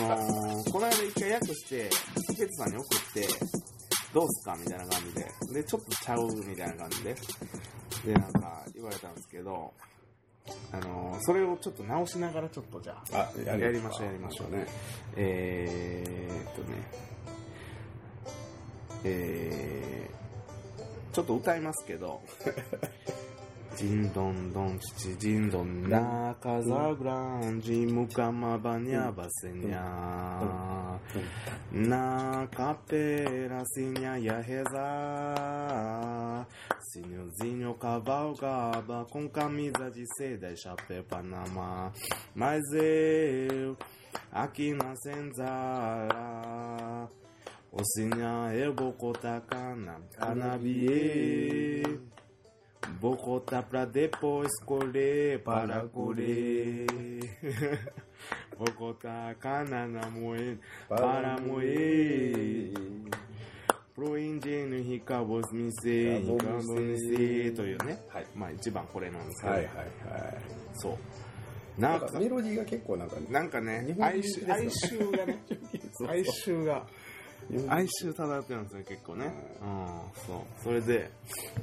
その、この間一回訳して、ケツさんに送って、どうすかみたいな感じで。で、ちょっとちゃうみたいな感じで。で、なんか言われたんですけど、あのーそれをちょっと直しながらちょっとじゃあ、あ、やりましょうやりましょうね。えーっとね、えー、ちょっと歌いますけど、ジンドンドンチチジンドンナカザグランジムカマバニャバセニャナカペラシニャヤヘザシニョジニョカバオガバコンカミザジセダイシャペパラオシニャエボコタカナカナビエ contar pra depois colher para colher. Vou contar a cana na moeda para moer. Pro indígena rica vos me ser, rica vos me ser というね。はい。まあ一番これなんですけど。はいはいはい。そう。ななんんか、かメロディーが結構なんか、なんかね哀愁がね、哀愁が、哀愁漂ってるんですよ、結構ね。うん、そう。それで、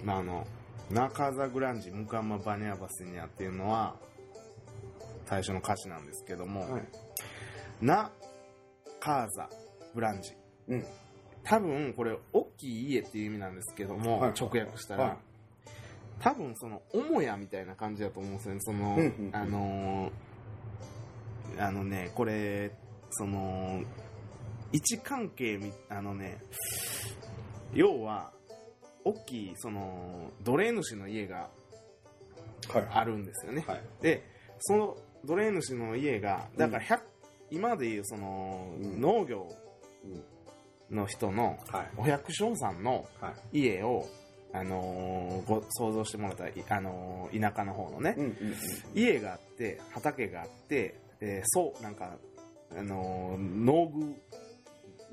まあ、あの、ナカザグランジ、ムカマバニャバスニャっていうのは、最初の歌詞なんですけども、はい。ナカーザグランジ。うん。多分、これ、大きい家っていう意味なんですけども、はい直訳したら、はい多分、その、母屋みたいな感じだと思うんですよね。その、あのーあのね、これ、その、位置関係み、あのね、要は、大きい、その、奴隷主の家がはい。あるんですよね。はい。で、その奴隷主の家が、だから100、今でいうその、うん農業うん。の人のはい。お百姓さんのはい。家を、あのーご想像してもらったら、いあのー田舎の方のね、うんうんうん。家があって、畑があって、えーそう、なんか、あのー農具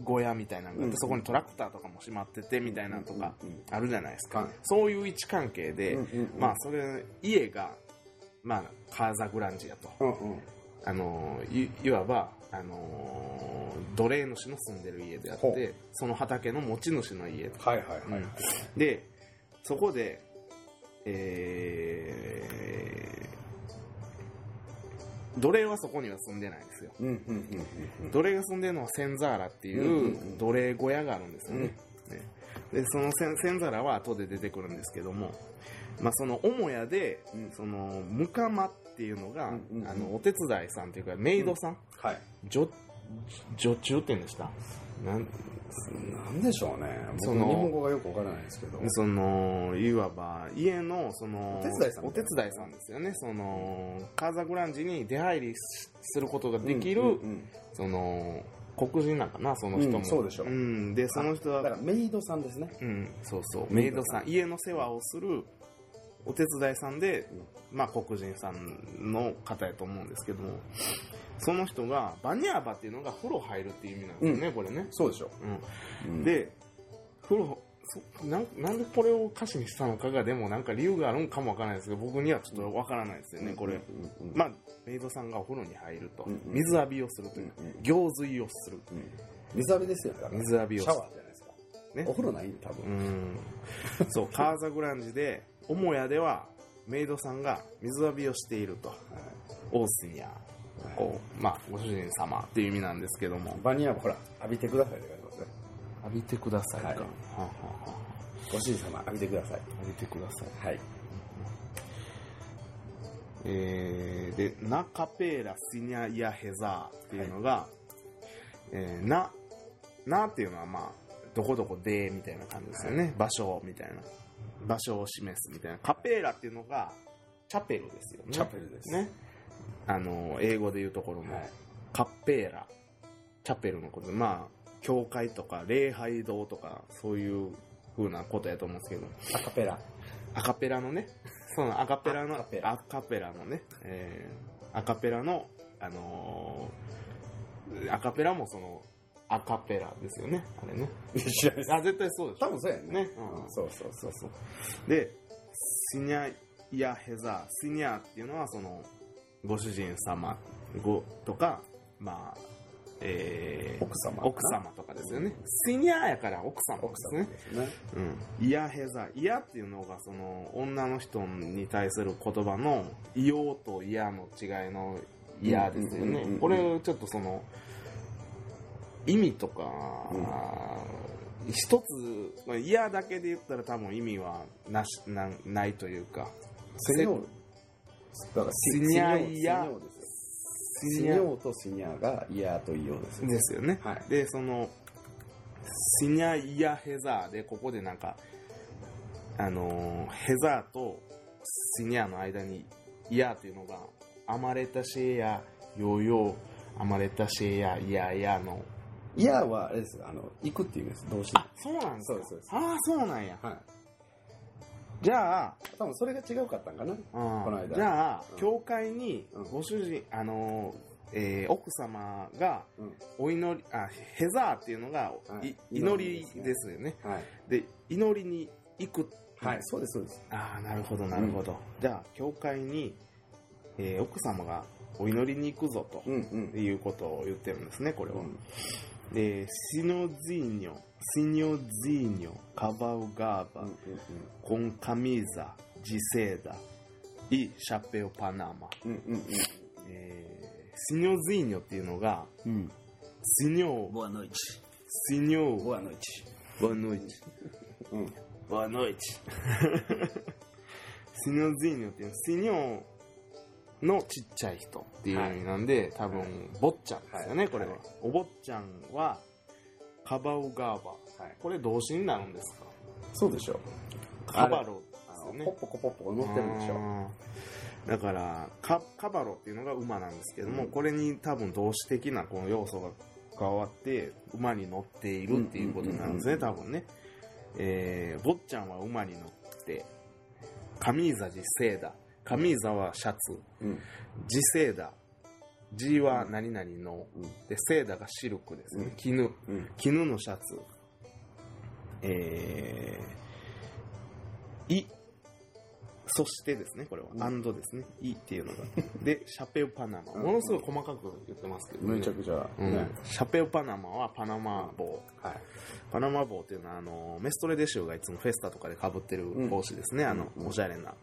小屋みたいなのがあって、うん。そこにトラクターとかも閉まってて、みたいなのとかあるじゃないですか。はい。そういう位置関係で、まあ、それ、家が、まあ、カーザグランジやと。あのいいわば、あの奴隷主の住んでる家であってその畑の持ち主の家と、はいはいはい。うん。でそこでえー奴隷はそこには住んでないんですよ。奴隷が住んでるのはセンザーラっていう奴隷小屋があるんですよね、ね。でそのセンセンザラは後で出てくるんですけども、まあ、その母屋で、うん。そのムカマっていうのが、あのお手伝いさんっていうかメイドさん、はい。女女中って言うんでした？なんなんでしょうね。僕その日本語がよくわからないですけど。そのいわば家のそのお手伝いさんお手伝いさんですよね。そのカーザグランジに出入りすることができる、うんうんその黒人なんかなその人も、うんそうでしょん、でその人はだからメイドさんですね。うん、そうそう。メイドさん。家の世話をするお手伝いさんで、まあ黒人さんの方やと思うんですけどもその人がバニャーバっていうのが風呂入るっていう意味なんですよね、これね、そうでしょ。うん、で風呂そなんなんでこれを歌詞にしたのかがでもなんか理由があるんかもわからないですけど僕にはちょっとわからないですよね、これ、うん。うん。まあメイドさんがお風呂に入ると、うん。うん。水浴びをするというか、うん。うん。行水をする、うん。水浴びですよね。水浴びをシャワーじゃないですか。ね。お風呂ないん多う分。ん。そうカーザグランジで 母屋ではメイドさんが水浴びをしていると。オースニアこうまあご主人様っていう意味なんですけどもバニラもほら、浴びてくださいって書いてますね。浴びてくださいか、はいはあはご主人様、浴びてください。浴びてくださいはい。えー、で、ナカペーラシニャヤヘザーっていうのが、えーな、なっていうのはまあ、どこどこでみたいな感じですよね。場所みたいな。場所を示すみたいな。カペーラっていうのが、チャペルですよね。チャペルですね。あの、英語で言うところの、はいカペーラ、チャペルのことで、まあ、教会とか礼拝堂とか、そういう風なことやと思うんですけど、アカペラ。アカペラのね、そのアカペラの、アカペラのね、えーアカペラの、あのーアカペラもその、アカペラですよね、あれね。知らないです。あ、絶対そうでしょ。多分そうやんね。ねうんそうそうそうそう。で、シニャやヘザー、シニャっていうのはその、ご主人様ごとか、まあ、えー奥様奥様とかですよね。シニアやから奥様で奥すね。すね。うん。イヤヘザ。イヤっていうのが、その、女の人に対する言葉の、イヨとイヤの違いのイヤですようんうんうんうん。ねこれ、ちょっとその、意味とか、一つ、まあイヤだけで言ったら多分意味はなしなないというか、セニョール。だからシニアイヤシニョとシニアがイヤーとイヨーですよ。ですよね。はいで、その、シニャイヤヘザーで、ここでなんか、あのーヘザーとシニャの間に、イヤーというのが、アマレタシェや、ヨーヨー、アマレタシェや、イヤイヤの、イヤーはあれですよ。あの、行くっていう意味です。動詞。あ、そうなんですか？そうですそうですああ、そうなんや。はい。じゃあ、多分それが違うかったんかな。うんこの間じゃあ、うん教会にうんご主人、あのーえー奥様がうん。お祈りあヘザーっていうのが、はいい祈りですよねはい。で祈りに行くはい。そうです、そうです。ああなるほどなるほど、じゃあ教会に、えー奥様がお祈りに行くぞとうんうん。いうことを言ってるんですねこれは、うんでシノジーニョシニョジーニョカバウガーバ、うんうんコンカミーザジセーダイシャペオパナマ、うんうんえーシニョジーニョっていうのがうんうん。シニョボアノイチ。シニョボアノイチ。ボノイチうん。ボ ノイチシニョジーニョっていうシニョのちっちゃい人っていう意味なんで、多分坊ちゃんですよね、はい。これは、はい。お坊ちゃんはカバウガーバはい。これ動詞になるんですか？そうでしょう。カバロあですよね。のポッポコポッポコ乗ってるでしょ。だからカカバロっていうのが馬なんですけども、うん。これに多分動詞的なこの要素が加わって馬に乗っているっていうことになるんですね、うん多分ね。えー、坊ちゃんは馬に乗ってカミーザジセーダカミーザはシャツ。うん。ジセーダジは何々の。うん。でセーダがシルクですね、うん。絹。うん。絹のシャツ。えー、い。そしてですねこれは、うん。アンドですね。いっていうのが。でシャペオパナマ。うん。ものすごい細かく言ってますけど、ね。めちゃくちゃ。シャペオパナマはパナマ帽。はい。パナマ帽っていうのはあのメストレデ州がいつもフェスタとかでかぶってる帽子ですね、あのうん。おしゃれな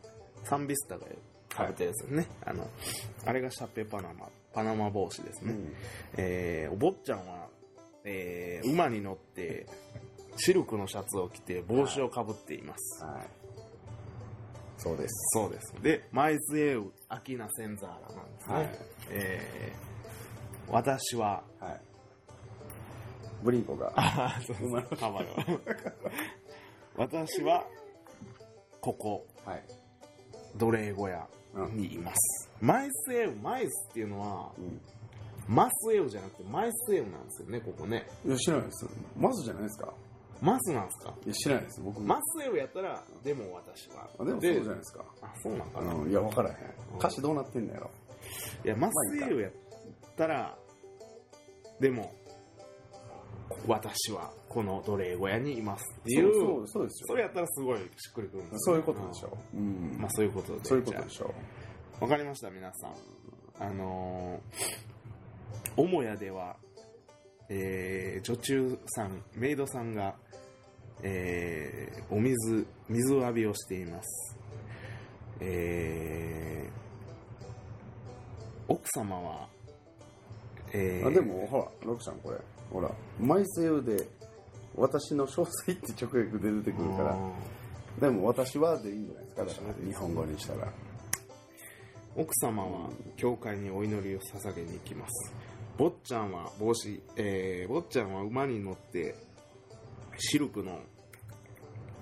サンビスタがかぶってるやつですね、あのあれがシャペパナマパナマ帽子ですね、うん。えーお坊ちゃんは、えー馬に乗ってシルクのシャツを着て帽子をかぶっています、はい。そうです。そうですでマイズエウアキナセンザーラなんですね、はいえー私ははい。ブリンコが。あそう馬 私はここはい。奴隷小屋うん。にいます、マイスエウマイスっていうのはうんマスエウじゃなくてマイスエウなんですよねここねいや、知らないです。マスじゃないですかマスなんですか？いや、知らないです。僕。マスエウやったらでも私はあでもそうじゃないですか。あそうなんかな、うん。いや、わからへん。歌詞どうなってんのやろ。いやマスエウやったらでも私はこの奴隷小屋にいますっていうそうそうですよ。それやったらすごいしっくりくるんですそうよいうことでしょ。ううんん。まあそういうことでそういうことでしょ。あわかりました皆さんあのー、母屋ではえー、女中さんメイドさんがえー、お水水浴びをしていますえー、奥様はえー、あでも、ほら、ロクちゃんこれ。ほら、マイセウで、私の詳細って直訳で出てくるから。でも、私はでいいんじゃないですか。だから、日本語にしたら。奥様は教会にお祈りを捧げに行きます坊ちゃんは帽子、えー、坊ちゃんは馬に乗ってシルクの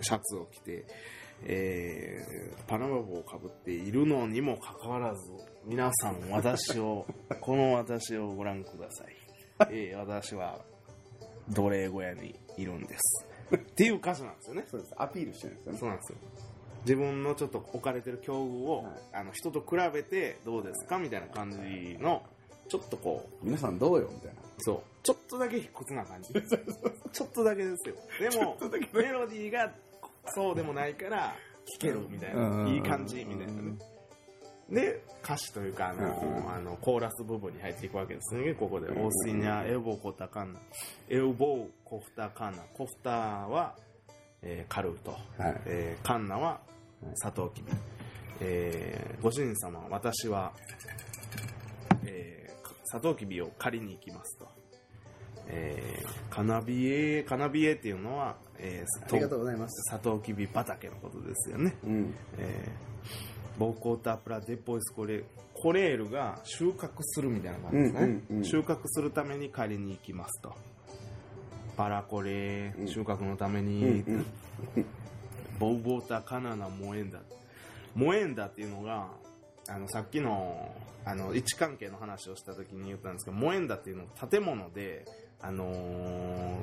シャツを着て、えーパナマ帽をかぶっているのにもかかわらず皆さん私をこの私をご覧ください、えー私は奴隷小屋にいるんです。っていう歌詞なんですよね。そうです。アピールしてるんですよね。そうなんですよ。自分のちょっと置かれてる境遇を、はい。あの人と比べてどうですかみたいな感じのちょっとこう皆さんどうよみたいな。そう。ちょっとだけ卑屈な感じ。ちょっとだけですよ。でもメロディーがそうでもないから聴けるみたいな、うん。いい感じみたいなねで歌詞というかあの、うんあのコーラス部分に入っていくわけです。ねここで「オーシニャエボコタカンナ。エウボウコフタカンナ」コフタは、えーカルーと、はい。えーカンナはサトウキビ、えーご主人様私は、えーサトウキビを借りに行きますと、えー、カナビエカナビエっていうのは、えーありがとうございます。サトウキビ畑のことですよね。うん。えー、ボーコータプラデポイスコレコレールが収穫するみたいな感じですね、うんうんうん。収穫するために借りに行きますと。パラコレうん。収穫のためうんに、うん。ボーボータカナナモエンダ。モエンダっていうのがあのさっきのあの位置関係の話をした時に言ったんですけどモエンダっていうのは建物であのー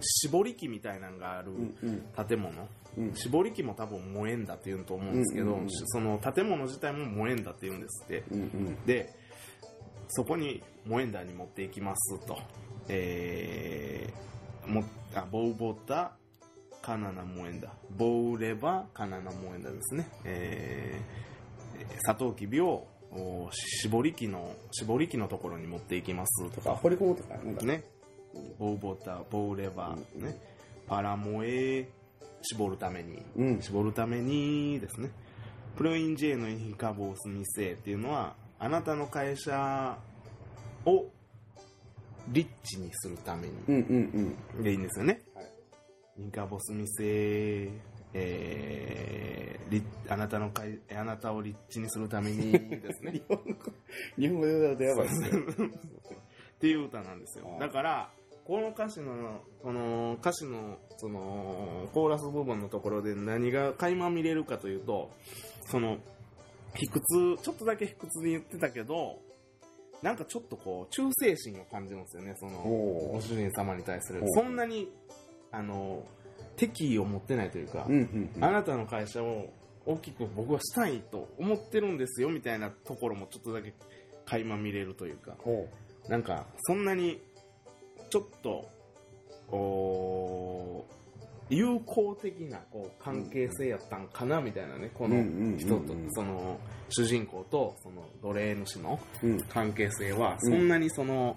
絞り機みたいなのがあるうんうん。建物、うん。絞り機も多分燃えんだって言うと思うんですけど、うんうんうん。その建物自体も燃えんだって言うんですって。うんうん。でそこに燃えんだに持っていきますと。えー、もあボウボタカナナ燃えんだ。ボウレバカナナ燃えんだですね。えー、サトウキビをお絞り機の絞り機のところに持っていきますとか。掘り込むとか。ね、ボウボタ、ボウレバー、ね、パラモエ、絞るために、うん。絞るためにですね、プロインジェのインカボス2世っていうのは、あなたの会社をリッチにするためにうんうんうん。でいいんですよね。はいインカボス2世、えー、リあなたの会あなたをリッチにするためにですね。日本語で歌うとやばいですね。っていう歌なんですよはいだからこの歌詞のこの歌詞のそのコーラス部分のところで何が垣間見れるかというとその卑屈ちょっとだけ卑屈に言ってたけどなんかちょっとこう忠誠心を感じるんですよねそのご主人様に対する。そんなにあの敵意を持ってないというか、うんうんうん。あなたの会社を大きく僕はしたいと思ってるんですよみたいなところもちょっとだけ垣間見れるというかほなんかそんなにちょっとおー友好的なこう関係性やったんかなみたいなねこの人とその主人公とその奴隷主の。関係性はうんそんなにその、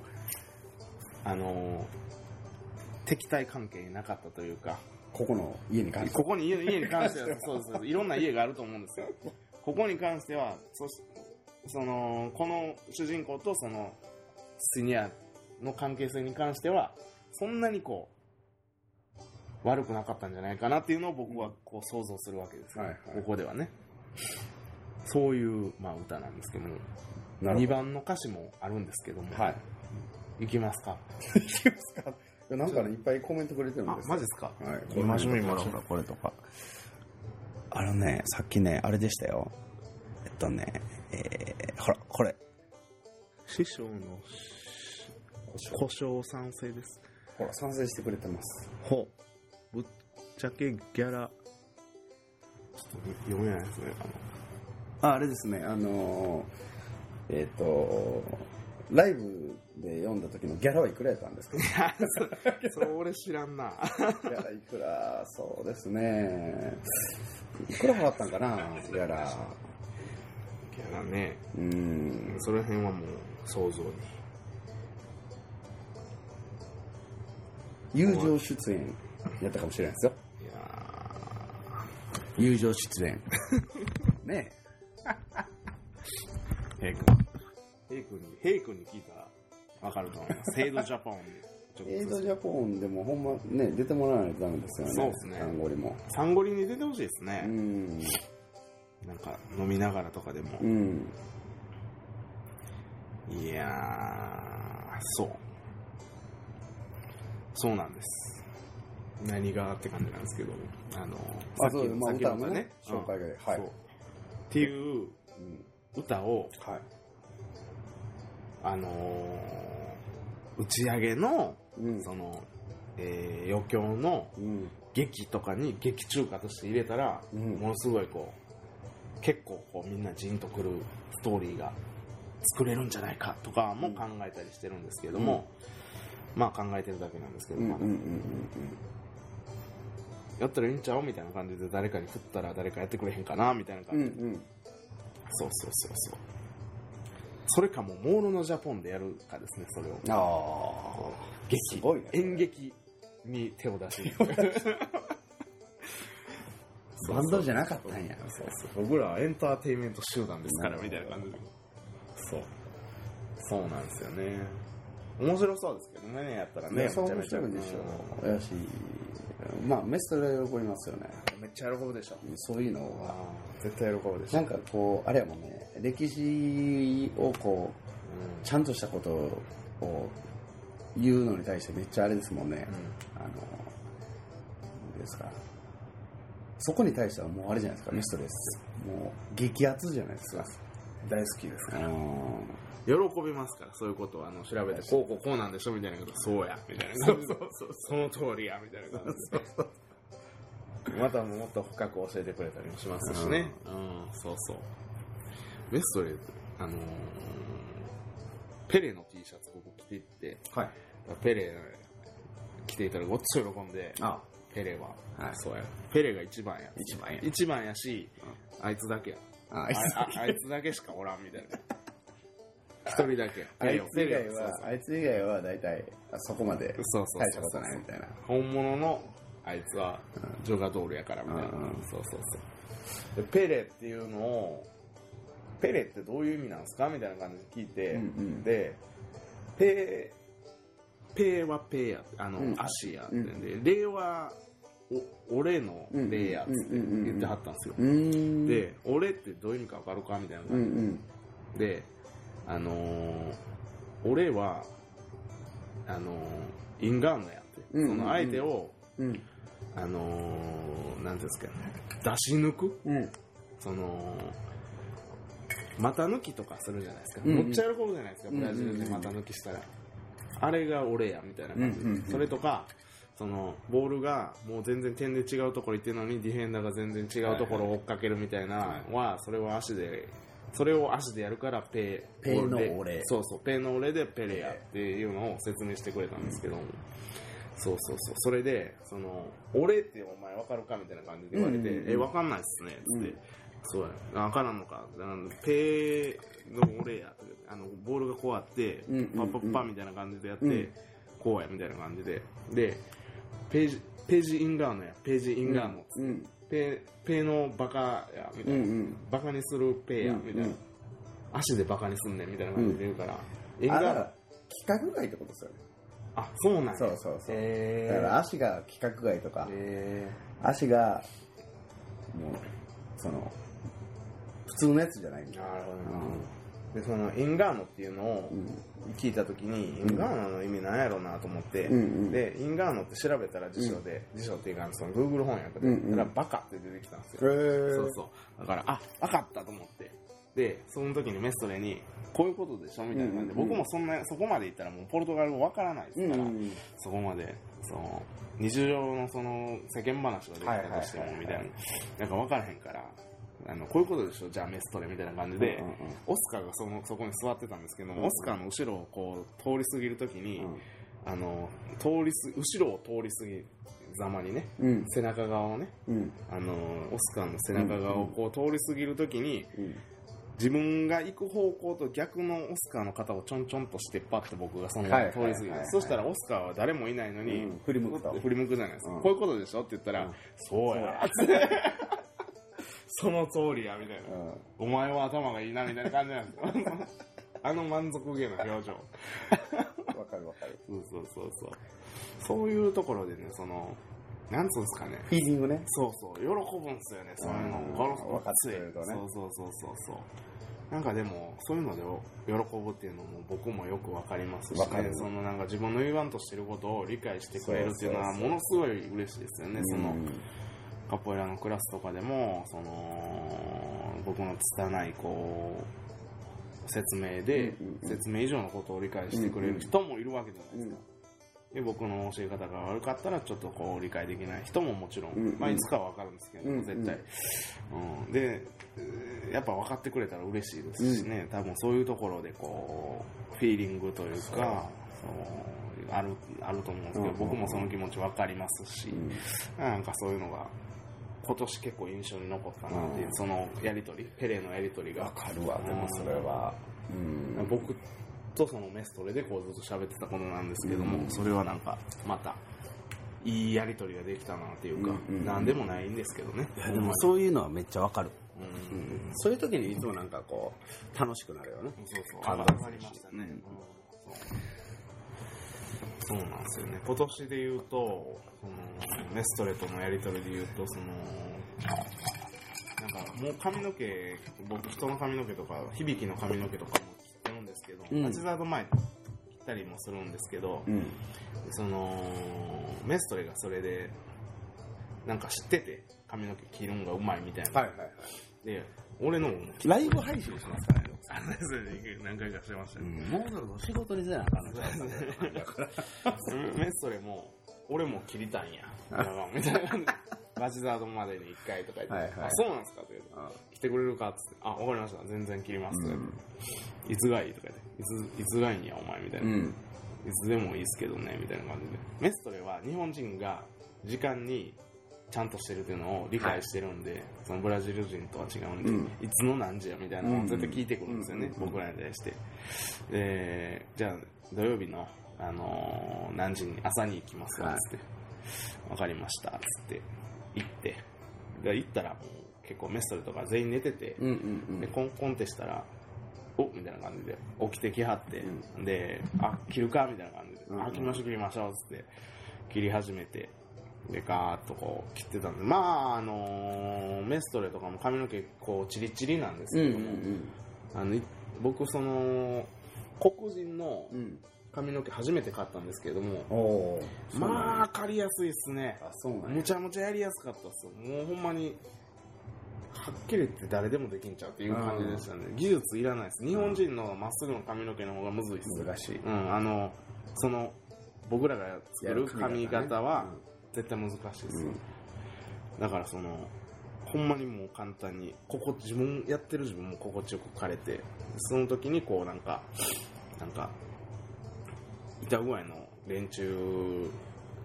あの敵対関係になかったというかここの家に関して。ここに家家に関してはそうですそういろんな家があると思うんですよここに関してはそしそのこの主人公とそのシニアの関係性に関してはそんなにこう悪くなかったんじゃないかなっていうのを僕はこう想像するわけです、はいはいここではねそういう、まあ、歌なんですけども2なるほ番の歌詞もあるんですけども、ど。はい。いきますかいきますかなんかね、いっぱいコメントくれてるんあですマジですか？はい。見ましょう見ましょうこれとか。あのね、さっきね、あれでしたよ。えっとね、えー、ほら、これ。師匠の故障賛成です。ほら、賛成してくれてます。ほう。ぶっちゃけギャラ。ちょっと読めないですねあ、あれですね、あのー、えっ、と、ライブで読んだ時のギャラはいくらやったんですか？ギあのそ それ知らんな。ャラいくら、そうですね。いくら払ったんかな、ギャラ。ギャラね。うーん。その辺はもう想像に友情出演やったかもしれないですよ。友情出演。ねーヘイ君ヘイ君にヘイ君に聞いたらわかると思いますヘイドジャパン。エイドとジャポンでもほんまね、出てもらわないとダメですよね。そうですねサンゴリも。サンゴリに出てほしいですうね、ん。なんか飲みながらとかでも、うん。いやー、そう。そうなんです。何がって感じなんですけど、あの、あ、そうです。まあ、歌のね、うん紹介で。はい。っていううん歌を、はい。あのー打ち上げの、うん。その、えー余興のうん。劇とかに劇中歌として入れたら、うんものすごいこう、結構こうみんなジーンとくるストーリーが作れるんじゃないかとかも考えたりしてるんですけども、まあ考えてるだけなんですけど。やったらいいんちゃうみたいな感じで誰かに振ったら誰かやってくれへんかなみたいなうん。う感じで、ん。そうそうそうそう。それかもうモールのジャポンでやるかですねそれを。ああ劇すごいね演劇に手を出し。にバンドじゃなかったんや。そうそう。僕らはエンターテインメント集団ですからみたいな感じで。そう。そうなんですよね面白そうですけどねやったらねねそう面白いでしょやしまあメストラ喜びますよね。うんめっちゃ喜ぶでしょ。そういうのが絶対喜ぶでしょ。なんかこうあれやもんね。歴史をこうちゃんとしたことを言うのに対してめっちゃあれですもんね、あのなんですか。そこに対してはもうあれじゃないですか。メストレス。もう激アツじゃないですか。大好きですからうん喜びますからそういうことをあの調べてこうこうこうなんでしょみたいなこと。そうや。みたいな。そうそうそう。その通りやみたいな。感じでまたもっと深く教えてくれたりもしますしね。うん。そうそう。ベストレあのーペレの T シャツ僕着ていってはい。ペレ着ていたらごっつ喜んであ。ペレは、はい。そうや。ペレが一番や。一番や。一番やし、あいつだけや。あいつだけしかおらんみたいな一人だけ。あいつ以外はあいつ以外は大体あそこまでそうそう大したことないみたいな。本物のあいつはジョガドールやからみたいな、そうそうそう。でペレっていうのをペレってどういう意味なんですかみたいな感じで聞いて、うんうん。でペペはペやあの、うん。足やってんで、レはお俺のレやって言ってはったんですよ、で俺ってどういう意味か分かるかみたいなうんう感ん。じで、あのー俺はあのーインガンナやって、うん。うんうんその相手をうん。あのー、なんですか出し抜くうん。その股抜きとかするじゃないですか、うんうん。むっちゃ喜ぶじゃないですかブラジルで股抜きしたら、あれが俺やみたいな。感じで、うんうんうん。それとかそのボールがもう全然点で違うところ行ってるのにディフェンダーが全然違うところを追っかけるみたいなのはそれは足でそれを足でやるからペーペーので俺そうそうペーの俺でペレやっていうのを説明してくれたんですけど、そうそうそう。それでその俺ってお前分かるかみたいな感じで言われて、うんうんうん。え分かんないっすね。っつって、うんそうや。分からんのか。ペーの俺やあのボールがこうあって、うんうんうんパッパッパみたいな感じでやって、うん。こうやみたいな感じで。でページページインガーノや。ページインガーノうんペペーのバカやみたいな、うんうん。バカにするペーやみたいな、うんうん足でバカにすんねんみたいな感じで言うから、インガーノあだから規格外ってことですよね。あそうなんや。そうそうそうへだから足が規格外とかえ足がもうその普通のやつじゃないんだなるほどな、でそのインガーノっていうのをうん聞いた時に、インガーノの意味なんやろうなと思って、うんうん。でインガーノって調べたら辞書で、辞書っていうかその Google 翻訳で、うんうん。らバカって出てきたんですへよ、ー。そうそう。だからあ分かったと思って。でその時にメストレにこういうことでしょみたいな感じで、うんうんうん。僕もそんなそこまで行ったらもうポルトガル語分からないですから、うんそこまでその日常のその世間話ができたとしてもはいはいはいはいみたいな。なんか分からへんからあのこういうことでしょ？じゃあメストレみたいな感じで、うんうんうん。オスカーがそのそこに座ってたんですけども、うん。オスカーの後ろをこう通り過ぎるときに、うん。あの通りす後ろを通り過ぎざまにねうん。背中側をねうん。あのオスカーの背中側をこう通り過ぎるときにうん。自分が行く方向と逆のオスカーの肩をちょんちょんとしてパッて僕がそのはい通り過ぎてはいはいはいそしたらオスカーは誰もいないのに、うん。振り向くと。振り向くじゃないですか、うん。こういうことでしょ？って言ったら、うん。そうやって その通りやみたいな、うん。お前は頭がいいなみたいな感じなんですよ。あの満足げな表情。わかるわかる。そうそうそうそう。そういうところでねそのなんつうんですかね。フィーリングね。そうそう喜ぶんですよね。そういうのうんガロ分かって。くれるとねそうそうそうそうそう。なんかでもそういうので喜ぶっていうのも僕もよくわかりますし、わかる。ね、そのなんか自分の言わんとしてることを理解してくれるっていうのはそうそうそう。ものすごい嬉しいですよね。そのうんカポエラのクラスとかでもその僕の拙いこう説明で、うんうんうん。説明以上のことを理解してくれる人もいるわけじゃないですか、うんで僕の教え方が悪かったらちょっとこう理解できない人ももちろん、うんうん。まあ、いつかは分かるんですけど、うんうん。絶対、うん、でえーやっぱ分かってくれたら嬉しいですしね、多分そういうところでこうフィーリングというかそうあるあると思うんですけど、うんうんうん。僕もその気持ち分かりますし、うん。なんかそういうのが今年結構印象に残ったなっていう、うん。そのやりとりペレのやりとりが。わかるわでもそれは。うん。僕とそのメストレでこうずっと喋ってたことなんですけども、うん。それはなんかまたいいやりとりができたなっていうか、うんうん。なんでもないんですけどね。でもそういうのはめっちゃわかる、うん。うん、そういう時にいつもなんかこう楽しくなるよね。そうそう。感動上がりました。ね、うんうん。そう。そうなんですよね。今年で言うとそのメストレとのやり取りで言うとそのなんかもう髪の毛僕人の髪の毛とか響きの髪の毛とかも切ってるんですけど、うん。ハチザード前切ったりもするんですけど、うん。そのメストレがそれでなんか知ってて髪の毛切るんがうまいみたいな、はいはいはい。で俺のもライブ配信しますからね。あれで何回かしてましたね、うん、もうそろそろ仕事にせなあかんの メストレも俺も切りたいんや。みたいな感じ。でバチザードまでに1回とか言って、はいはい。あそうなんですか？って言って。来てくれるか？っつって。あわかりました。全然切ります。って、いつがいい？とか言って。いついつがいいんやお前みたいな、うん。いつでもいいっすけどね。みたいな感じで。メストレは日本人が時間にちゃんとしてるっていうのを理解してるんで、そのブラジル人とは違うんで、うん。いつの何時やみたいなのを絶対聞いてくるんですよね、うん。僕らに対して。でじゃあ土曜日の、あのー何時に朝に行きますわっつって、分かりましたっつって。行って。で行ったらもう結構メストレとか全員寝てて、うんうんでコンコンってしたらおみたいな感じで起きてきはって、であ切るかみたいな感じで、うんあ切りましょう切りましょうっつって。切り始めて。でガーッとこう切ってたんで。まああのーメストレとかも髪の毛こうチリチリなんですうんうけども、ん。あのい僕その黒人のうんうん髪の毛初めて買ったんですけどもまあ刈りやすいっすね。あそうなむちゃむちゃやりやすかったっす。よもうほんまにはっきり言って誰でもできんちゃうっていう感じでしたね。技術いらないです。日本人のまっすぐの髪の毛の方がむずいっす難しいうんあのその僕らが作る髪型はうん絶対難しいですよ、うん。だからそのほんまにもう簡単にここ自分やってる自分も心地よく枯れてその時にこうなんかなんか板具合の連中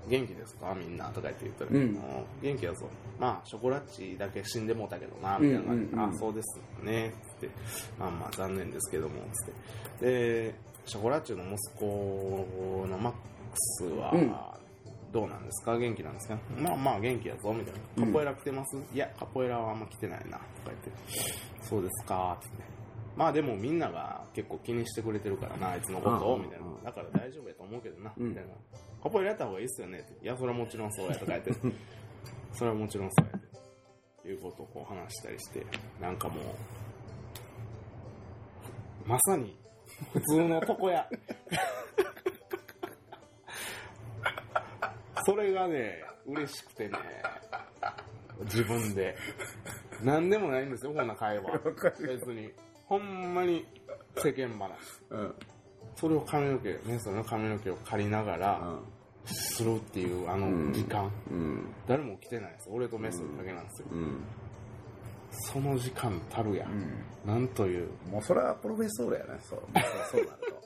元気ですか？みんなとか言って言ったら、うん。あ元気やぞ。まあショコラッチだけ死んでもうたけどなみたいな。感じで、うんあそうですね。って。まあまあ残念ですけどもつって。でショコラッチの息子のマックスは、うん。どうなんですか？元気なんですか？まあまあ元気やぞみたいな。カポエラ来てます、いやカポエラはあんま来てないなとか言って。そうですかって言ってまあでもみんなが結構気にしてくれてるからなあいつのことをうん。みたいな。うんだから大丈夫やと思うけどな、うん。みたいなカポエラやった方がいいっすよねっていやそれはもちろんそうやとか言って それはもちろんそうやっていうことをこう話したりしてなんかもうまさに普通の床屋。それがね嬉しくてね自分で。何でもないんですよこんな会話。別にほんまに世間話。うん。それを髪の毛ねその髪の毛を借りながらするっていうあの時間、うん。誰も来てないです。俺とメスだけなんですよ、うん。その時間たるや、なんという。もうそれはプロフェッソールやねそう。そうなると。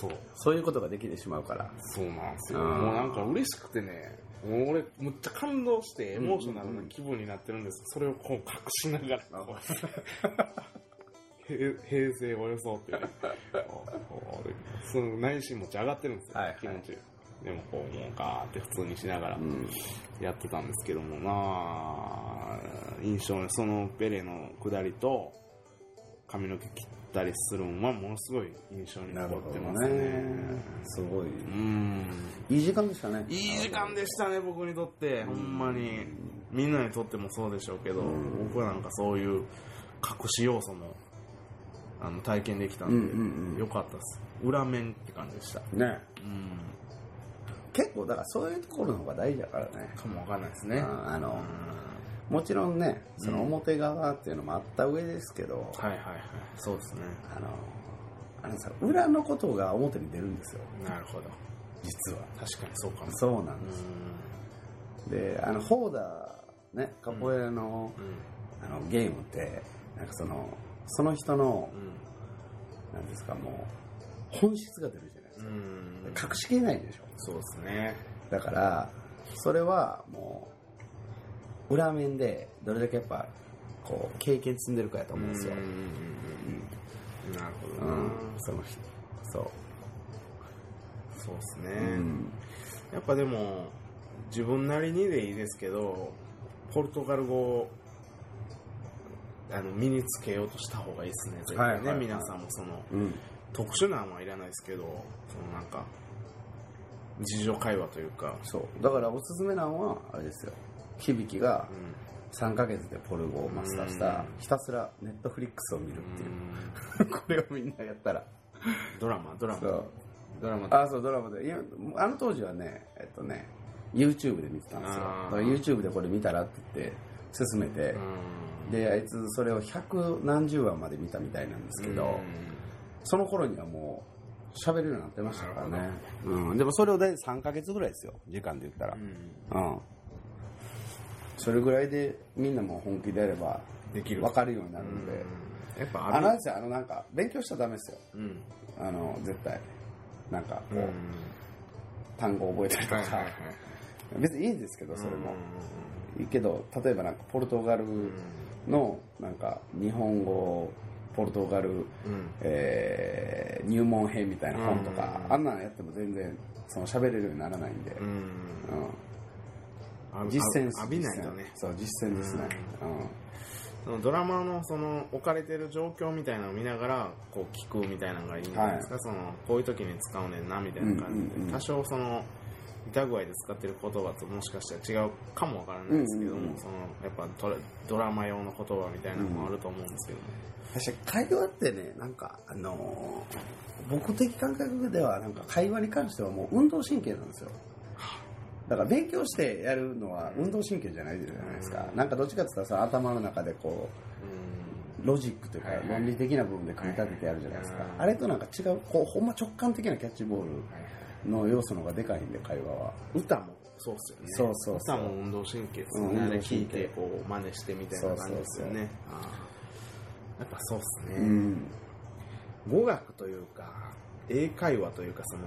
そう。そういうことができてしまうから。そうなんですよ。うん。もうなんか嬉しくてねもう俺むっちゃ感動してエモーショナルな気分になってるんです。それをこう隠しながら。こう平平成を装ってねこうその内心持ち上がってるんですよ、はい。はい気持ち。でもこうもうガーって普通にしながらうん。やってたんですけども。まあ印象にそのペレの下りと髪の毛切ったりするんはものすごい印象に残ってますね。ね。すごい。うん。いい時間でしたねいい時間でしたね僕にとって。ほんまに。みんなにとってもそうでしょうけどうん。僕はなんかそういう隠し要素もあの体験できたんで、うんうんうん。よかったです。裏面って感じでした。ね。うん。結構だからそういうところの方が大事だからね。かもわかんないですね。ああのうんもちろんねその表側っていうのもあった上ですけど、はいはいはい。そうですね。あのあのさ裏のことが表に出るんですよ。なるほど。実は。確かにそうかも。そうなんです、であのホーダーねカポエラの,、うん。あのゲームってなんかそのその人のうん。なんですかもう本質が出るじゃないですか、うん。隠しきれないでしょ。そうですね。だからそれはも裏面でどれだけやっぱこう経験積んでるかやと思うんですよ。うんうんうんうんなるほうどな、んその人。そそうですね、う、うん、やっぱでも自分なりにでいいですけどポルトガル語をあの身につけようとした方がいいですね。絶対ね、はいはいはい。皆さんもそのうん。特殊なんはいらないですけどそのなんか日常会話というか、そう。だからおすすめなのはあれですよ響がう3ヶ月でポル語をマスターしたうん。ひたすらネットフリックスを見るっていう、ん、これをみんなやったら。ドラマドラマ。そう。ドラマ。あそうドラマで。いやあの当時はねえっとね YouTube で見てたんですよ。だから YouTube でこれ見たらって言って勧めて、うん。であいつそれを百何十話まで見たみたいなんですけど、うん。その頃にはもう喋れるようになってましたからね、うん、でもそれを大体3ヶ月ぐらいですよ。時間で言ったら。うん。うんそれぐらいでみんなも本気でやればできる。分かるようになるんで、やっぱあのですよあのなんか勉強しちゃダメですよ。うん。あの絶対。なんかこう、うん。単語覚えたりとか、はいはいはい。別にいいんですけどそれも、いいけど例えばなんかポルトガルのなんか日本語ポルトガル、うん。うんえー入門編みたいな本とか、うん。あんなんやっても全然その喋れるようにならないんで、うん実践です浴びないとね。そう実践ですね、そのドラマのその置かれてる状況みたいなのを見ながらこう聞くみたいなのがいいんじゃないですか、そのこういう時に使うねんなみたいな感じで、うんうんうん多少その板具合で使ってる言葉ともしかしたら違うかもわからないですけども、うんうんうん。そのやっぱドラドラマ用の言葉みたいなのもあると思うんですけど、確かに会話ってねなんかあのー僕的感覚ではなんか会話に関してはもう運動神経なんですよだから勉強してやるのは運動神経じゃないじゃないですか、うん。なんかどっちかって言ったらさ頭の中でこうロジックというか論理的な部分で組み立ててやるじゃないですか、うんあれとなんか違うこうほんま直感的なキャッチボールの要素の方がでかいんで会話は。歌もそうっすよね。そうそうそう。歌も運動神経ですよね、うん。あれ聞いてこう真似してみたいな感じですよね。やっぱそうっすね、うん。語学というか英会話というかその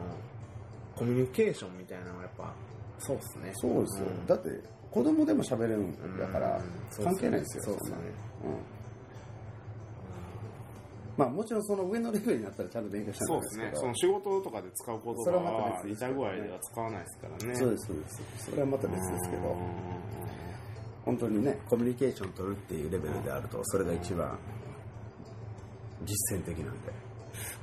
コミュニケーションみたいなのはやっぱそうっすね。そうですよ、ん。だって子供でも喋れるんだからうん。関係ないですよそうっすね。うん。まあもちろんその上のレベルになったらちゃんと勉強しそうですないとですけど。ね。その仕事とかで使う言それ葉はまた具合では使わないですからね。そうですそうです。それはまた別ですけど。本当にねコミュニケーション取るっていうレベルであるとそれが一番実践的なんで。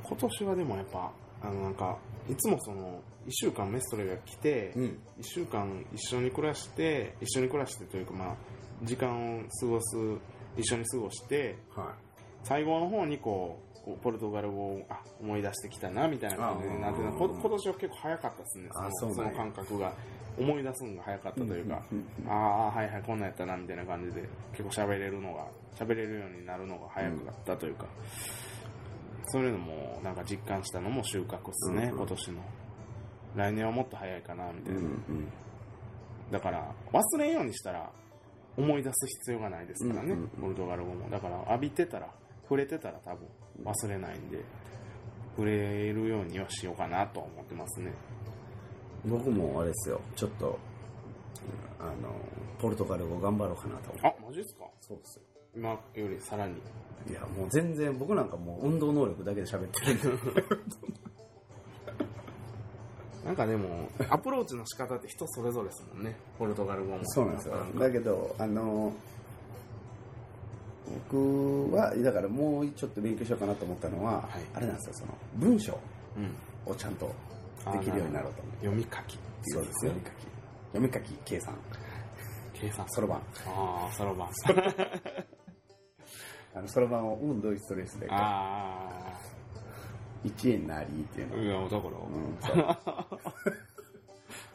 今年はでもやっぱあのなんかいつもその1週間メストレが来て、うん。1週間一緒に暮らして一緒に暮らしてというかまあ時間を過ごす一緒に過ごしては最後の方にこうポルトガル語をあ思い出してきたなみたいな感じになって今年は結構早かったですねあそのその感覚が。思い出すのが早かったというか、うんうんうんああはいはいこんなんやったなみたいな感じで結構喋れるのが喋れるようになるのが早くなったというか、そういうのもなんか実感したのも収穫っすね、うんうん。今年の来年はもっと早いかなみたいな、うんうん。だから忘れんようにしたら思い出す必要がないですからね、ポルトガル語も。だから浴びてたら触れてたら多分忘れないんで触れるようにはしようかなとは思ってますね。僕もあれですよ。ちょっとあのポルトガル語頑張ろうかなと思って。あマジですか？そうですよ。今よりさらに。いやもう全然僕なんかもう運動能力だけで喋ってる なんかでもアプローチの仕方って人それぞれですもんね。ポルトガル語も。そうなんですよ。か。だけどあの僕はだからもうちょっと勉強しようかなと思ったのは、はい。あれなんですよ。その文章うん。をちゃんとできるようになろうと思って読み書きそうです読み書き。読み書き計算。計算。そろばん。ああそろばん。あのそろばんを運ドイツトレースで。あ1円なりっていうの。あいやだから。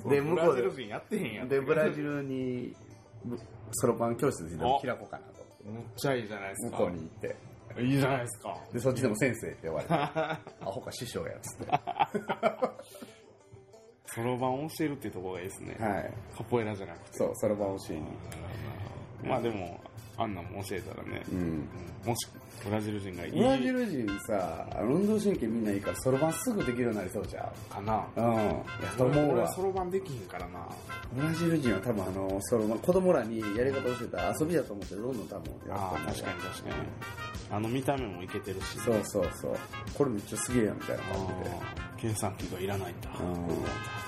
うん。で向こうで。ブラジル人やってへんやん。でブラジルにぶそろばん教室で開こうかなと。めっちゃいいじゃないですか。向こうに行って。いいじゃないですか。でそっちでも先生って呼ばれて。アホか師匠やっつって。そろばんを教えるっていうところがいいですね、はい。カポエラじゃなくて。そうそろばん教えに。まあでもあんなんも教えたらね、うん。うんもしブラジル人がいいブラジル人さ、運動神経みんないいから、そろばんすぐできるようになりそうじゃかなう。うん。やと思うわ俺は。そろばんできひんからなブラジル人は多分あの、そろばん、子供らにやり方教えたら遊びだと思ってどんどん多分やああ確かに確かにあの見た目もいけてるしそうそうそう。これめっちゃすげえやんみたいな感じで。計算機がいらないんだうん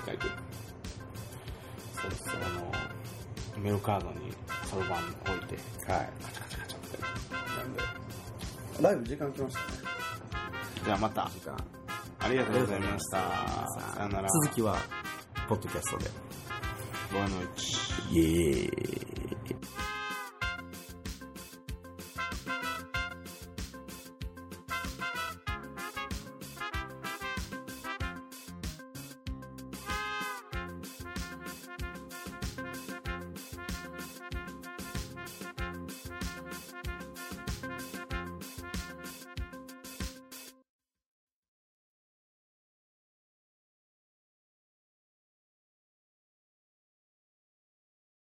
書いてるそうそうあのメルカードにそろばん置いてはい。カチャカチャカチャってなんで、ライブ時間来ましたね。じゃあまた時間。ありがとうございましたさよなら続きは、ポッドキャストで。ボアノイチイエーイ。